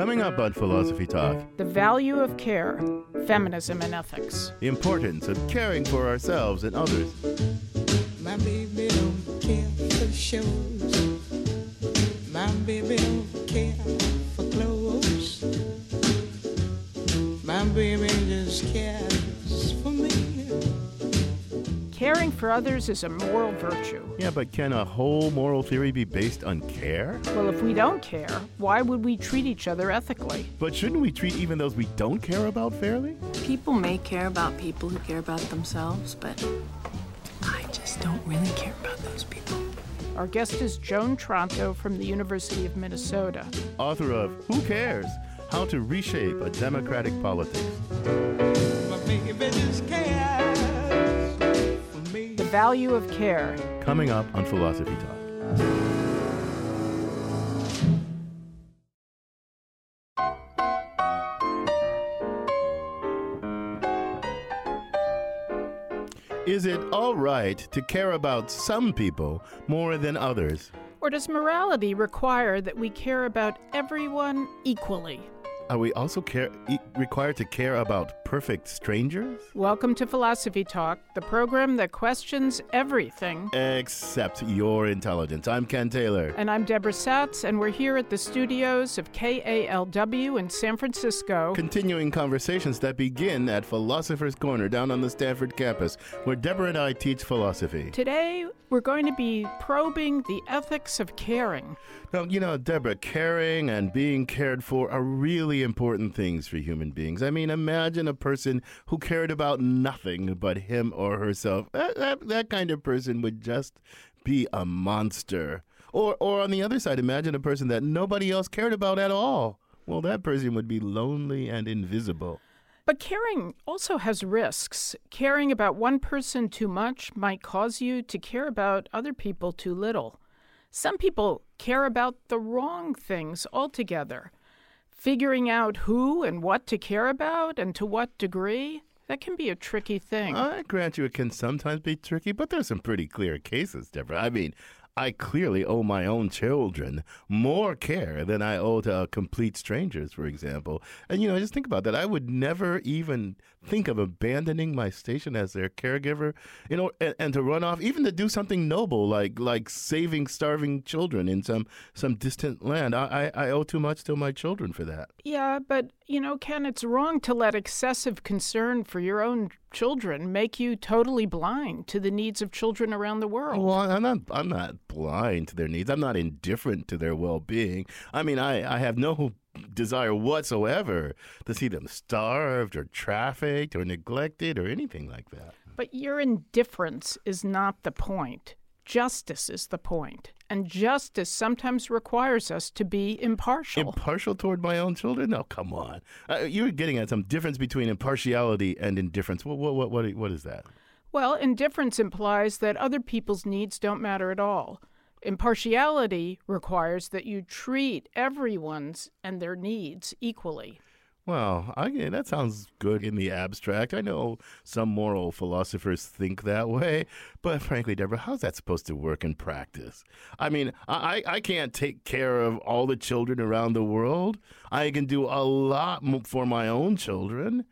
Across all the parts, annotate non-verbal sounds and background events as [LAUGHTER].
Coming up on Philosophy Talk, The value of care, feminism and ethics. the importance of caring for ourselves and others. My baby don't care for shows. My baby don't care Caring for others is a moral virtue. Yeah, but can a whole moral theory be based on care? Well, if we don't care, why would we treat each other ethically? But shouldn't we treat even those we don't care about fairly? People may care about people who care about themselves, but I just don't really care about those people. Our guest is Joan Tronto from the University of Minnesota. Author of Who Cares? How to Reshape a Democratic Politics. Value of care. Coming up on Philosophy Talk. Is it all right to care about some people more than others? Or does morality require that we care about everyone equally? Are we also care, required to care about perfect strangers? Welcome to Philosophy Talk, the program that questions everything. Except your intelligence. I'm Ken Taylor. And I'm Deborah Satz, and we're here at the studios of KALW in San Francisco. Continuing conversations that begin at Philosopher's Corner down on the Stanford campus, where Deborah and I teach philosophy. Today, we're going to be probing the ethics of caring. Now, you know, Deborah, caring and being cared for are really important things for human beings. I mean, imagine a person who cared about nothing but him or herself. That, that, that kind of person would just be a monster. Or, or on the other side, imagine a person that nobody else cared about at all. Well, that person would be lonely and invisible. But caring also has risks. Caring about one person too much might cause you to care about other people too little. Some people care about the wrong things altogether. Figuring out who and what to care about and to what degree, that can be a tricky thing. I grant you it can sometimes be tricky, but there's some pretty clear cases, Deborah. I mean, I clearly owe my own children more care than I owe to uh, complete strangers, for example. And, you know, just think about that. I would never even think of abandoning my station as their caregiver, you know, and, and to run off, even to do something noble like like saving starving children in some some distant land. I, I, I owe too much to my children for that. Yeah, but you know, Ken, it's wrong to let excessive concern for your own children make you totally blind to the needs of children around the world. Well, I'm not. I'm not blind to their needs. I'm not indifferent to their well-being. I mean, I, I have no desire whatsoever to see them starved or trafficked or neglected or anything like that. But your indifference is not the point. Justice is the point. And justice sometimes requires us to be impartial. Impartial toward my own children? No, come on. Uh, you're getting at some difference between impartiality and indifference. What what what what, what is that? well, indifference implies that other people's needs don't matter at all. Impartiality requires that you treat everyone's and their needs equally. Well, I, that sounds good in the abstract. I know some moral philosophers think that way, but frankly, Deborah, how's that supposed to work in practice? I mean, I, I can't take care of all the children around the world. I can do a lot for my own children.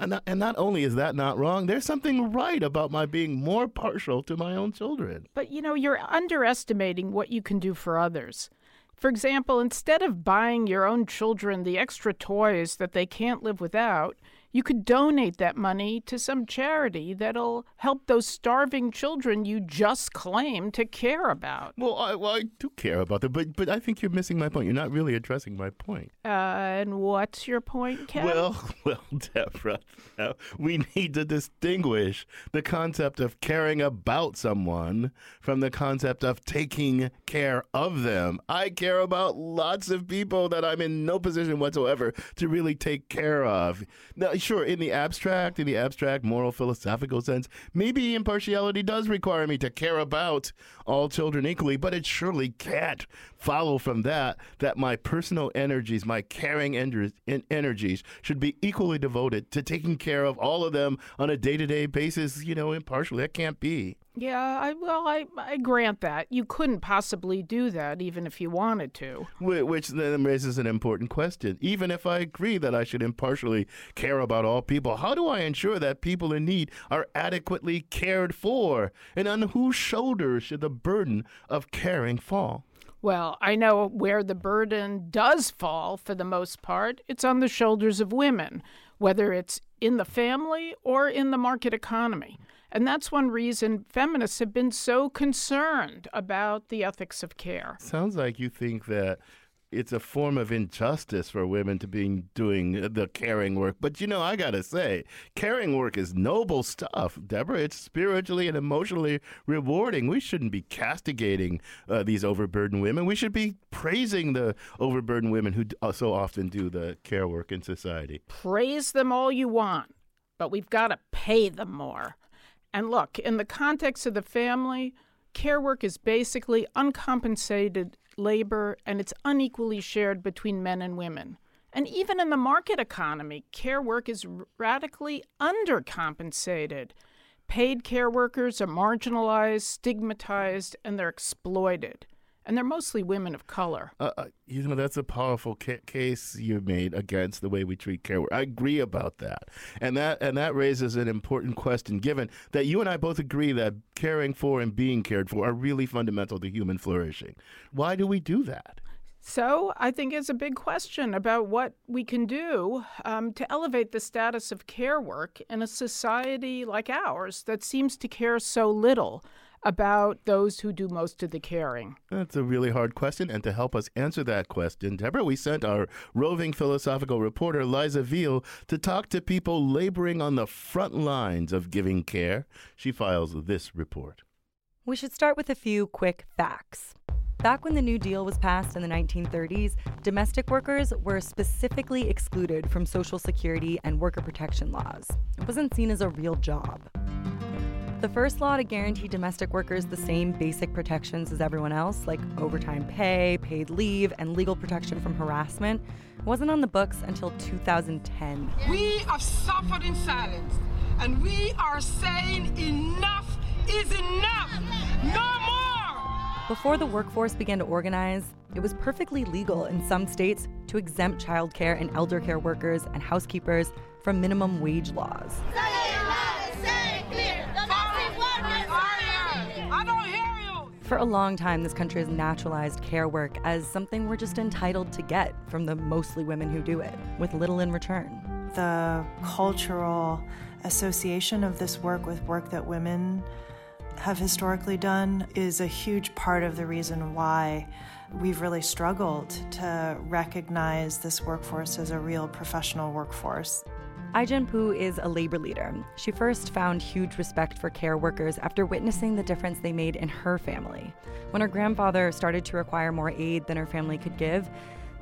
And not only is that not wrong, there's something right about my being more partial to my own children. But you know, you're underestimating what you can do for others. For example, instead of buying your own children the extra toys that they can't live without, you could donate that money to some charity that'll help those starving children you just claim to care about. Well, I, well, I do care about them, but but I think you're missing my point. You're not really addressing my point. Uh, and what's your point, Ken? Well, [LAUGHS] well, Deborah, [LAUGHS] uh, we need to distinguish the concept of caring about someone from the concept of taking care of them. I care about lots of people that I'm in no position whatsoever to really take care of. Now, sure, in the abstract, in the abstract moral philosophical sense, maybe impartiality does require me to care about all children equally, but it surely can't follow from that that my personal energies, my caring energies, should be equally devoted to taking care of all of them on a day to day basis, you know, impartially. That can't be. Yeah, I, well, I, I grant that. You couldn't possibly do that even if you wanted to. Which then raises an important question. Even if I agree that I should impartially care about all people, how do I ensure that people in need are adequately cared for? And on whose shoulders should the burden of caring fall? Well, I know where the burden does fall for the most part. It's on the shoulders of women, whether it's in the family or in the market economy. And that's one reason feminists have been so concerned about the ethics of care. Sounds like you think that it's a form of injustice for women to be doing the caring work. But you know, I gotta say, caring work is noble stuff, Deborah. It's spiritually and emotionally rewarding. We shouldn't be castigating uh, these overburdened women. We should be praising the overburdened women who uh, so often do the care work in society. Praise them all you want, but we've got to pay them more. And look, in the context of the family, care work is basically uncompensated labor and it's unequally shared between men and women. And even in the market economy, care work is radically undercompensated. Paid care workers are marginalized, stigmatized, and they're exploited. And they're mostly women of color. Uh, uh, you know, that's a powerful ca- case you made against the way we treat care work. I agree about that, and that and that raises an important question. Given that you and I both agree that caring for and being cared for are really fundamental to human flourishing, why do we do that? So I think it's a big question about what we can do um, to elevate the status of care work in a society like ours that seems to care so little about those who do most of the caring. That's a really hard question, and to help us answer that question, Deborah, we sent our roving philosophical reporter Liza Veal to talk to people laboring on the front lines of giving care. She files this report. We should start with a few quick facts. Back when the New Deal was passed in the 1930s, domestic workers were specifically excluded from Social Security and worker protection laws. It wasn't seen as a real job. The first law to guarantee domestic workers the same basic protections as everyone else, like overtime pay, paid leave, and legal protection from harassment, wasn't on the books until 2010. We have suffered in silence, and we are saying enough is enough. No more. Before the workforce began to organize, it was perfectly legal in some states to exempt childcare and elder care workers and housekeepers from minimum wage laws. For a long time, this country has naturalized care work as something we're just entitled to get from the mostly women who do it, with little in return. the cultural association of this work with work that women have historically done is a huge part of the reason why we've really struggled to recognize this workforce as a real professional workforce. Aijen Poo is a labor leader. She first found huge respect for care workers after witnessing the difference they made in her family. When her grandfather started to require more aid than her family could give,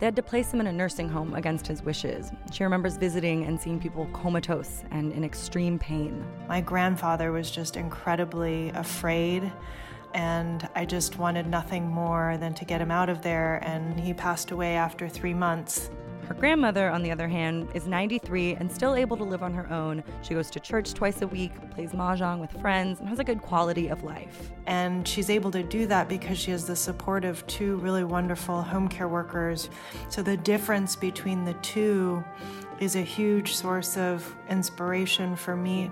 they had to place him in a nursing home against his wishes. She remembers visiting and seeing people comatose and in extreme pain. My grandfather was just incredibly afraid, and I just wanted nothing more than to get him out of there, and he passed away after three months. Her grandmother, on the other hand, is 93 and still able to live on her own. She goes to church twice a week, plays mahjong with friends, and has a good quality of life. And she's able to do that because she has the support of two really wonderful home care workers. So the difference between the two is a huge source of inspiration for me.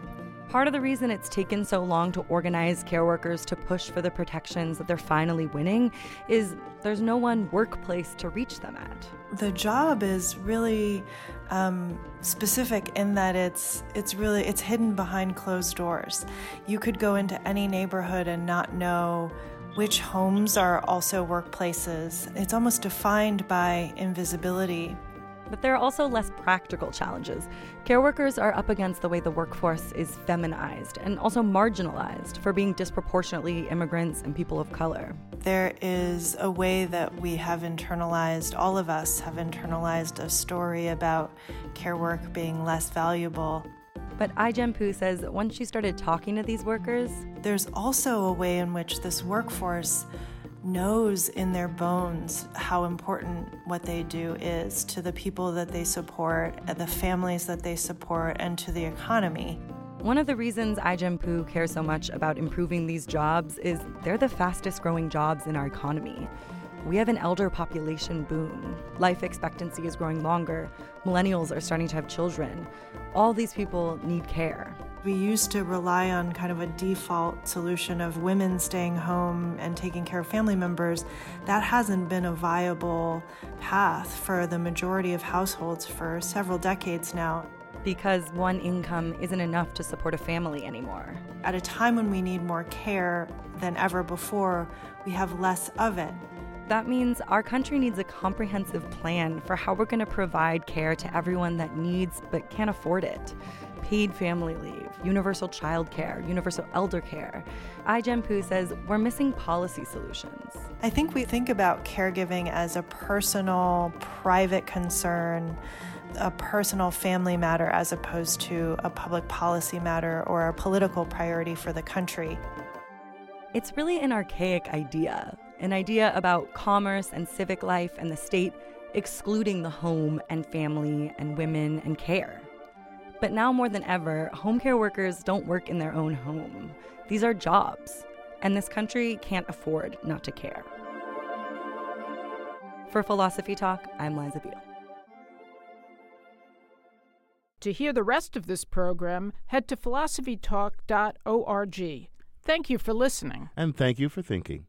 Part of the reason it's taken so long to organize care workers to push for the protections that they're finally winning is there's no one workplace to reach them at. The job is really um, specific in that it's it's really it's hidden behind closed doors. You could go into any neighborhood and not know which homes are also workplaces. It's almost defined by invisibility. But there are also less practical challenges. Care workers are up against the way the workforce is feminized and also marginalized for being disproportionately immigrants and people of color. There is a way that we have internalized, all of us have internalized a story about care work being less valuable. But Aijen Poo says that once she started talking to these workers, There's also a way in which this workforce knows in their bones how important what they do is to the people that they support, uh, the families that they support, and to the economy. One of the reasons Aijen Poo cares so much about improving these jobs is they're the fastest growing jobs in our economy. We have an elder population boom. Life expectancy is growing longer. Millennials are starting to have children. All these people need care. We used to rely on kind of a default solution of women staying home and taking care of family members. That hasn't been a viable path for the majority of households for several decades now. Because one income isn't enough to support a family anymore. At a time when we need more care than ever before, we have less of it. That means our country needs a comprehensive plan for how we're going to provide care to everyone that needs but can't afford it. Paid family leave, universal child care, universal elder care. Aijen Poo says we're missing policy solutions. I think we think about caregiving as a personal, private concern, a personal family matter as opposed to a public policy matter or a political priority for the country. It's really an archaic idea, an idea about commerce and civic life and the state excluding the home and family and women and care. But now more than ever, home care workers don't work in their own home. These are jobs, and this country can't afford not to care. For Philosophy Talk, I'm Liza Veal. To hear the rest of this program, head to philosophytalk.org. Thank you for listening. And thank you for thinking.